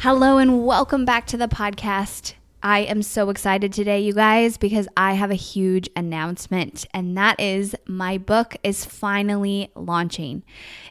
Hello, and welcome back to the podcast. I am so excited today, you guys, because I have a huge announcement, and that is my book is finally launching.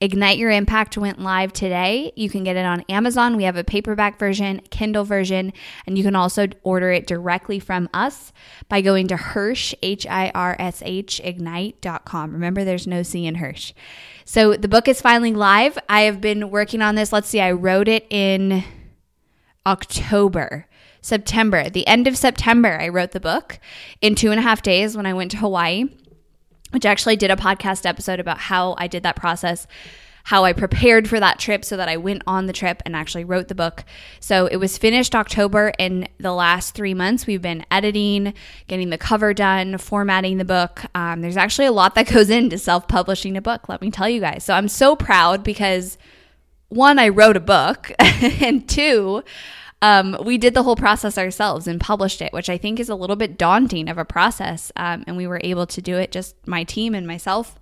Ignite Your Impact went live today. You can get it on Amazon. We have a paperback version, Kindle version, and you can also order it directly from us by going to Hirsh, H I R S H, ignite.com. Remember, there's no C in Hirsh. So the book is finally live. I have been working on this. Let's see, I wrote it in October, September, the end of September, I wrote the book in two and a half days when I went to Hawaii, which actually did a podcast episode about how I did that process, how I prepared for that trip so that I went on the trip and actually wrote the book. So it was finished October. In the last three months, we've been editing, getting the cover done, formatting the book. Um, there's actually a lot that goes into self publishing a book, let me tell you guys. So I'm so proud because one, I wrote a book, and two, um, we did the whole process ourselves and published it, which I think is a little bit daunting of a process. Um, and we were able to do it just my team and myself.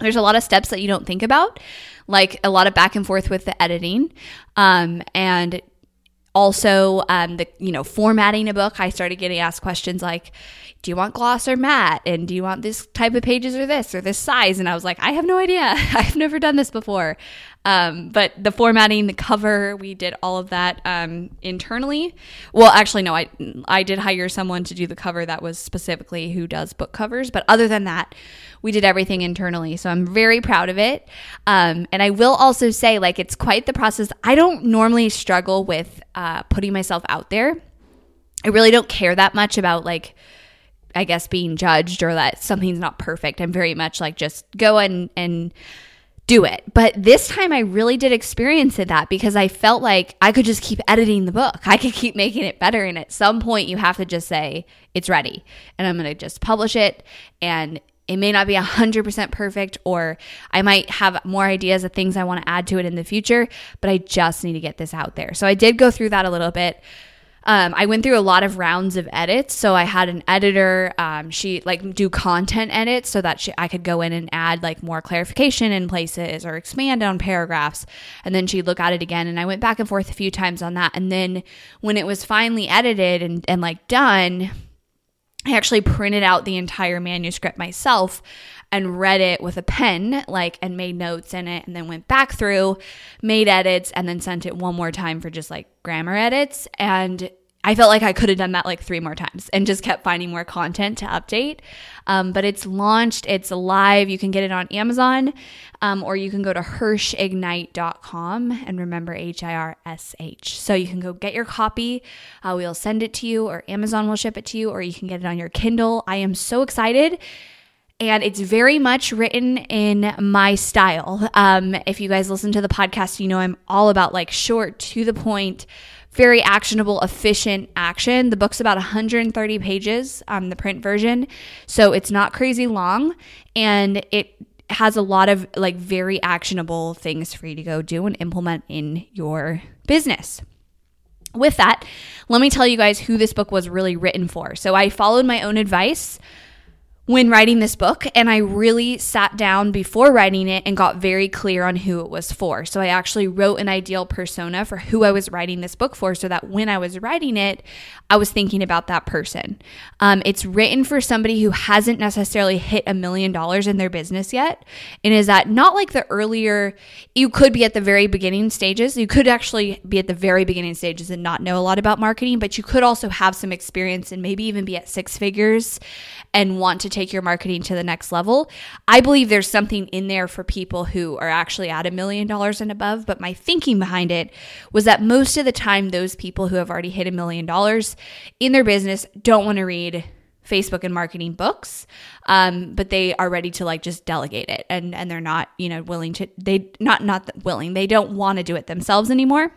There's a lot of steps that you don't think about, like a lot of back and forth with the editing. Um, and also um, the you know formatting a book i started getting asked questions like do you want gloss or matte and do you want this type of pages or this or this size and i was like i have no idea i've never done this before um, but the formatting, the cover, we did all of that um, internally. Well, actually, no, I I did hire someone to do the cover that was specifically who does book covers. But other than that, we did everything internally. So I'm very proud of it. Um, and I will also say, like, it's quite the process. I don't normally struggle with uh, putting myself out there. I really don't care that much about like. I guess being judged or that something's not perfect. I'm very much like just go and and do it. But this time I really did experience it that because I felt like I could just keep editing the book. I could keep making it better. And at some point you have to just say, it's ready. And I'm going to just publish it. And it may not be 100% perfect, or I might have more ideas of things I want to add to it in the future, but I just need to get this out there. So I did go through that a little bit. Um, I went through a lot of rounds of edits. So I had an editor, um, she like do content edits so that she, I could go in and add like more clarification in places or expand on paragraphs. And then she'd look at it again. And I went back and forth a few times on that. And then when it was finally edited and, and like done, I actually printed out the entire manuscript myself and read it with a pen, like, and made notes in it, and then went back through, made edits, and then sent it one more time for just like grammar edits. And I felt like I could have done that like three more times and just kept finding more content to update. Um, but it's launched, it's live. You can get it on Amazon um, or you can go to HirshIgnite.com and remember H I R S H. So you can go get your copy. Uh, we'll send it to you or Amazon will ship it to you or you can get it on your Kindle. I am so excited and it's very much written in my style. Um, if you guys listen to the podcast, you know I'm all about like short, to the point, very actionable, efficient action. The book's about 130 pages, um, the print version, so it's not crazy long, and it has a lot of like very actionable things for you to go do and implement in your business. With that, let me tell you guys who this book was really written for. So I followed my own advice when writing this book and I really sat down before writing it and got very clear on who it was for. So I actually wrote an ideal persona for who I was writing this book for so that when I was writing it, I was thinking about that person. Um, it's written for somebody who hasn't necessarily hit a million dollars in their business yet. And is that not like the earlier, you could be at the very beginning stages. You could actually be at the very beginning stages and not know a lot about marketing, but you could also have some experience and maybe even be at six figures and want to take your marketing to the next level. I believe there's something in there for people who are actually at a million dollars and above. But my thinking behind it was that most of the time, those people who have already hit a million dollars in their business don't want to read Facebook and marketing books, um, but they are ready to like just delegate it, and and they're not you know willing to they not not willing they don't want to do it themselves anymore.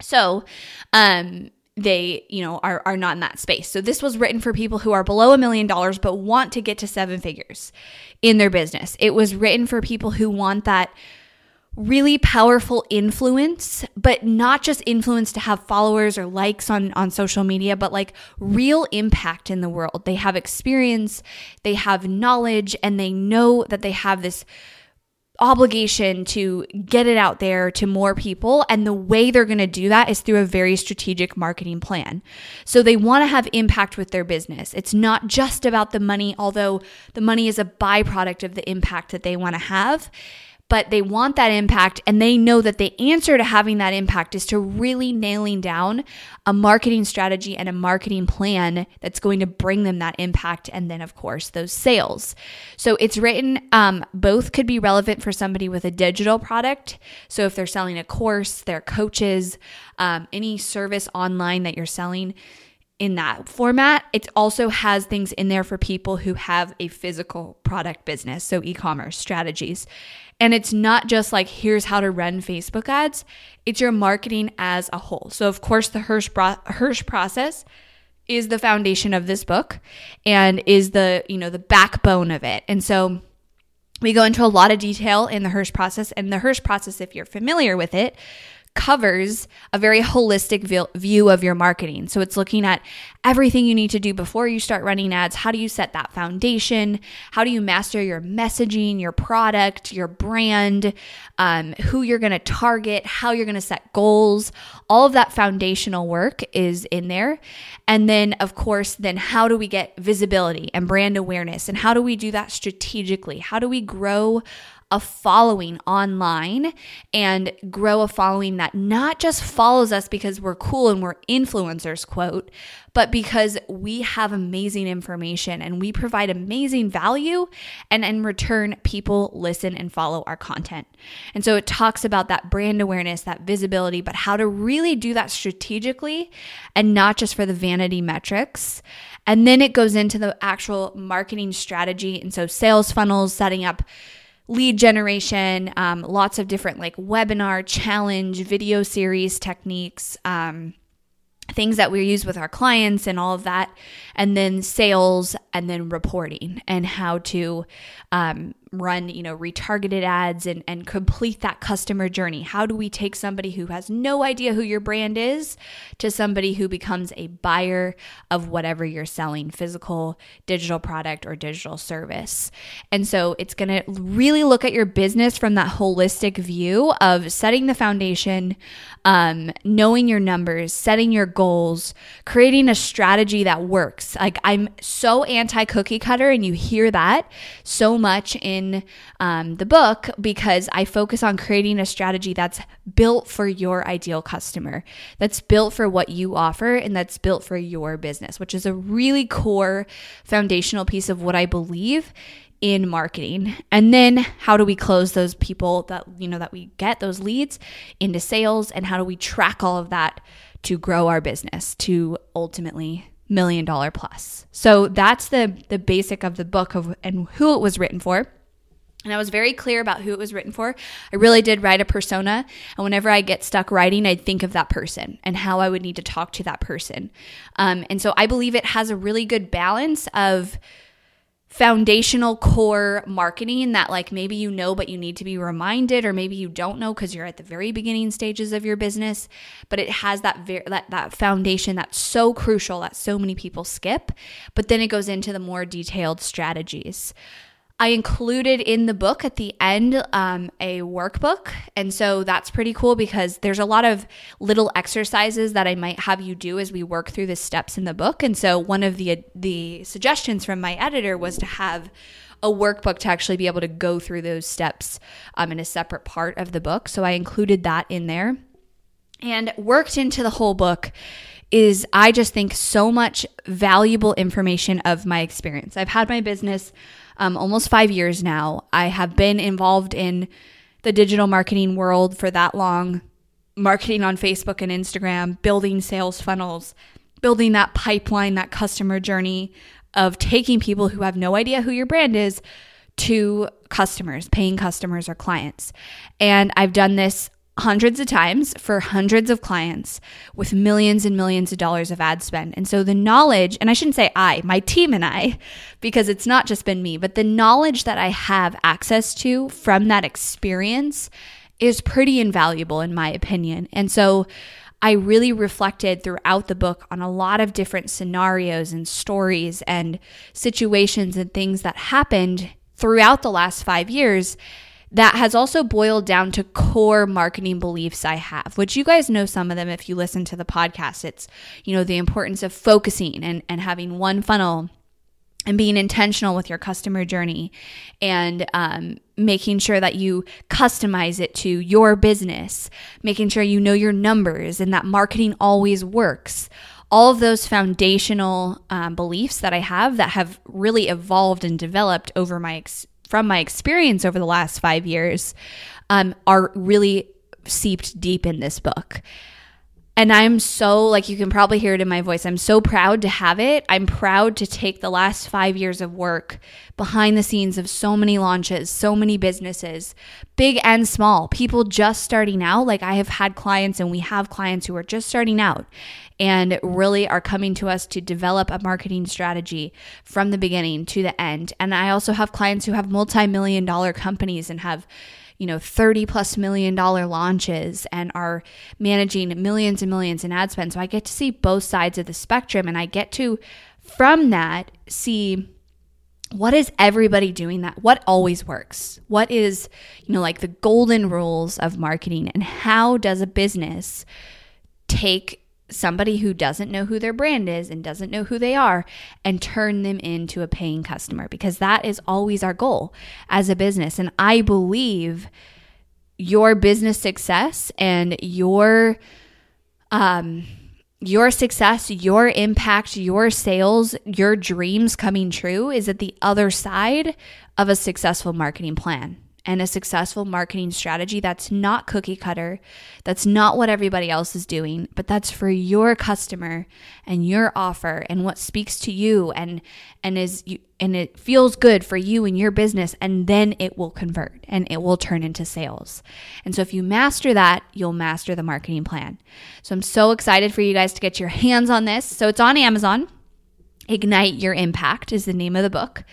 So, um, they you know are, are not in that space. So this was written for people who are below a million dollars but want to get to seven figures in their business. It was written for people who want that really powerful influence but not just influence to have followers or likes on on social media but like real impact in the world. They have experience they have knowledge and they know that they have this obligation to get it out there to more people. And the way they're going to do that is through a very strategic marketing plan. So they want to have impact with their business. It's not just about the money, although the money is a byproduct of the impact that they want to have but they want that impact and they know that the answer to having that impact is to really nailing down a marketing strategy and a marketing plan that's going to bring them that impact and then of course those sales so it's written um, both could be relevant for somebody with a digital product so if they're selling a course their coaches um, any service online that you're selling in that format. It also has things in there for people who have a physical product business, so e commerce strategies. And it's not just like, here's how to run Facebook ads, it's your marketing as a whole. So, of course, the Hirsh, Hirsh process is the foundation of this book and is the, you know, the backbone of it. And so we go into a lot of detail in the Hirsh process and the Hirsh process if you're familiar with it covers a very holistic view of your marketing. So it's looking at everything you need to do before you start running ads. How do you set that foundation? How do you master your messaging, your product, your brand, um, who you're going to target, how you're going to set goals? All of that foundational work is in there. And then, of course, then how do we get visibility and brand awareness? And how do we do that strategically? How do we grow? A following online and grow a following that not just follows us because we're cool and we're influencers, quote, but because we have amazing information and we provide amazing value. And in return, people listen and follow our content. And so it talks about that brand awareness, that visibility, but how to really do that strategically and not just for the vanity metrics. And then it goes into the actual marketing strategy. And so sales funnels, setting up lead generation, um, lots of different like webinar, challenge, video series techniques, um, things that we use with our clients and all of that, and then sales and then reporting and how to um, run, you know, retargeted ads and, and complete that customer journey? How do we take somebody who has no idea who your brand is to somebody who becomes a buyer of whatever you're selling, physical, digital product, or digital service? And so it's going to really look at your business from that holistic view of setting the foundation, um, knowing your numbers, setting your goals, creating a strategy that works. Like I'm so anti cookie cutter, and you hear that so much in in um, the book because I focus on creating a strategy that's built for your ideal customer, that's built for what you offer, and that's built for your business, which is a really core foundational piece of what I believe in marketing. And then how do we close those people that you know that we get those leads into sales and how do we track all of that to grow our business to ultimately million dollar plus. So that's the the basic of the book of and who it was written for. And I was very clear about who it was written for. I really did write a persona. And whenever I get stuck writing, I'd think of that person and how I would need to talk to that person. Um, and so I believe it has a really good balance of foundational core marketing that like maybe you know but you need to be reminded or maybe you don't know cuz you're at the very beginning stages of your business but it has that ver- that that foundation that's so crucial that so many people skip but then it goes into the more detailed strategies I included in the book at the end um, a workbook. And so that's pretty cool because there's a lot of little exercises that I might have you do as we work through the steps in the book. And so one of the, the suggestions from my editor was to have a workbook to actually be able to go through those steps um, in a separate part of the book. So I included that in there and worked into the whole book is I just think so much valuable information of my experience. I've had my business um, almost five years now. I have been involved in the digital marketing world for that long, marketing on Facebook and Instagram, building sales funnels, building that pipeline, that customer journey of taking people who have no idea who your brand is to customers, paying customers or clients. And I've done this hundreds of times for hundreds of clients with millions and millions of dollars of ad spend. And so the knowledge, and I shouldn't say I, my team and I, because it's not just been me, but the knowledge that I have access to from that experience is pretty invaluable in my opinion. And so I really reflected throughout the book on a lot of different scenarios and stories and situations and things that happened throughout the last five years that has also boiled down to core marketing beliefs I have, which you guys know some of them if you listen to the podcast. It's, you know, the importance of focusing and, and having one funnel and being intentional with your customer journey and um, making sure that you customize it to your business, making sure you know your numbers and that marketing always works. All of those foundational um, beliefs that I have that have really evolved and developed over my experience from my experience over the last five years um, are really seeped deep in this book. And I'm so, like, you can probably hear it in my voice. I'm so proud to have it. I'm proud to take the last five years of work behind the scenes of so many launches, so many businesses, big and small, people just starting out. Like, I have had clients and we have clients who are just starting out and really are coming to us to develop a marketing strategy from the beginning to the end. And I also have clients who have multi million dollar companies and have you know 30 plus million dollar launches and are managing millions and millions in ad spend. So i get to see both sides of the spectrum and i get to from that see what is everybody doing that what always works? What is you know like the golden rules of marketing and how does a business take somebody who doesn't know who their brand is and doesn't know who they are and turn them into a paying customer because that is always our goal as a business. And I believe your business success and your um your success, your impact, your sales, your dreams coming true is at the other side of a successful marketing plan and a successful marketing strategy that's not cookie cutter, that's not what everybody else is doing, but that's for your customer and your offer and what speaks to you and and is you and it feels good for you and your business and then it will convert and it will turn into sales. And so if you master that, you'll master the marketing plan. So I'm so excited for you guys to get your hands on this. So it's on Amazon. Ignite Your Impact is the name of the book.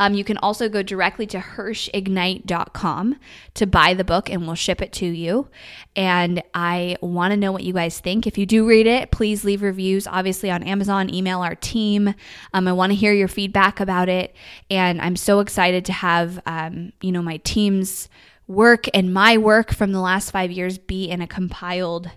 Um, you can also go directly to HirshIgnite.com to buy the book and we'll ship it to you. And I want to know what you guys think. If you do read it, please leave reviews, obviously on Amazon, email our team. Um, I want to hear your feedback about it. And I'm so excited to have, um, you know, my team's work and my work from the last five years be in a compiled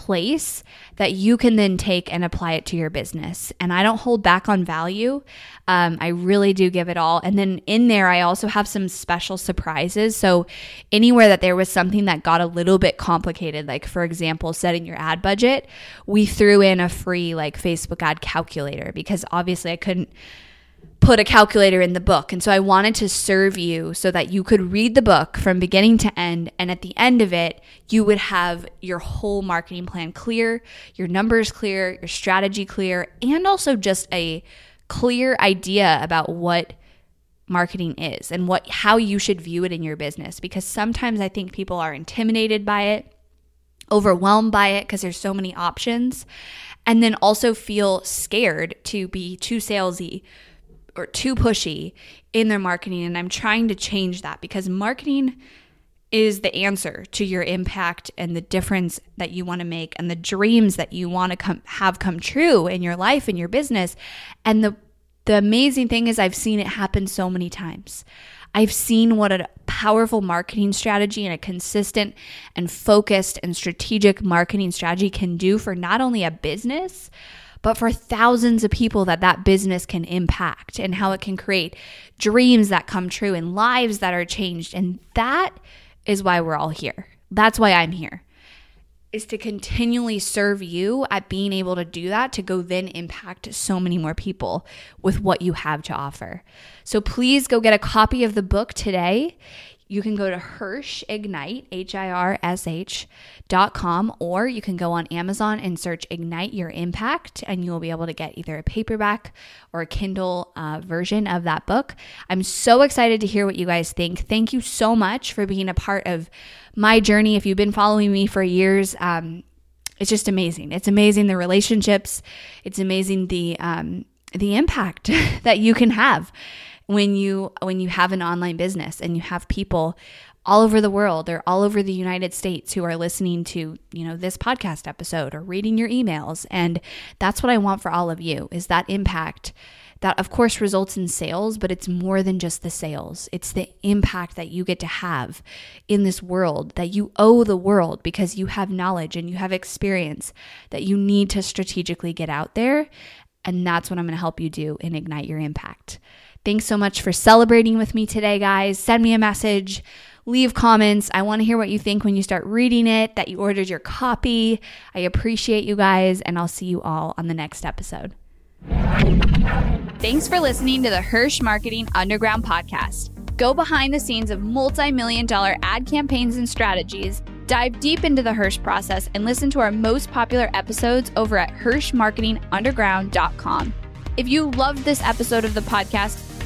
place that you can then take and apply it to your business. And I don't hold back on value. Um, I really do give it all. And then in there, I also have some special surprises. So, anywhere that there was something that got a little bit complicated, like for example, setting your ad budget, we threw in a free like Facebook ad calculator because obviously I couldn't put a calculator in the book. And so I wanted to serve you so that you could read the book from beginning to end. And at the end of it, you would have your whole marketing plan clear, your numbers clear, your strategy clear, and also just a clear idea about what marketing is and what how you should view it in your business because sometimes I think people are intimidated by it, overwhelmed by it because there's so many options, and then also feel scared to be too salesy or too pushy in their marketing and I'm trying to change that because marketing is the answer to your impact and the difference that you want to make and the dreams that you want to come have come true in your life and your business and the the amazing thing is I've seen it happen so many times. I've seen what a powerful marketing strategy and a consistent and focused and strategic marketing strategy can do for not only a business, but for thousands of people that that business can impact and how it can create dreams that come true and lives that are changed. And that is why we're all here. That's why I'm here. Is to continually serve you at being able to do that to go then impact so many more people with what you have to offer. So please go get a copy of the book today you can go to Hirsh Ignite, H I R S H dot com, or you can go on Amazon and search Ignite Your Impact, and you will be able to get either a paperback or a Kindle uh, version of that book. I'm so excited to hear what you guys think. Thank you so much for being a part of my journey. If you've been following me for years, um, it's just amazing. It's amazing the relationships. It's amazing the um, the impact that you can have when you when you have an online business and you have people all over the world or all over the United States who are listening to, you know, this podcast episode or reading your emails and that's what I want for all of you is that impact that of course results in sales, but it's more than just the sales. It's the impact that you get to have in this world that you owe the world because you have knowledge and you have experience that you need to strategically get out there. And that's what I'm going to help you do and ignite your impact. Thanks so much for celebrating with me today, guys. Send me a message, leave comments. I want to hear what you think when you start reading it, that you ordered your copy. I appreciate you guys, and I'll see you all on the next episode. Thanks for listening to the Hirsh Marketing Underground podcast. Go behind the scenes of multi million dollar ad campaigns and strategies, dive deep into the Hirsh process, and listen to our most popular episodes over at HirshMarketingUnderground.com. If you loved this episode of the podcast,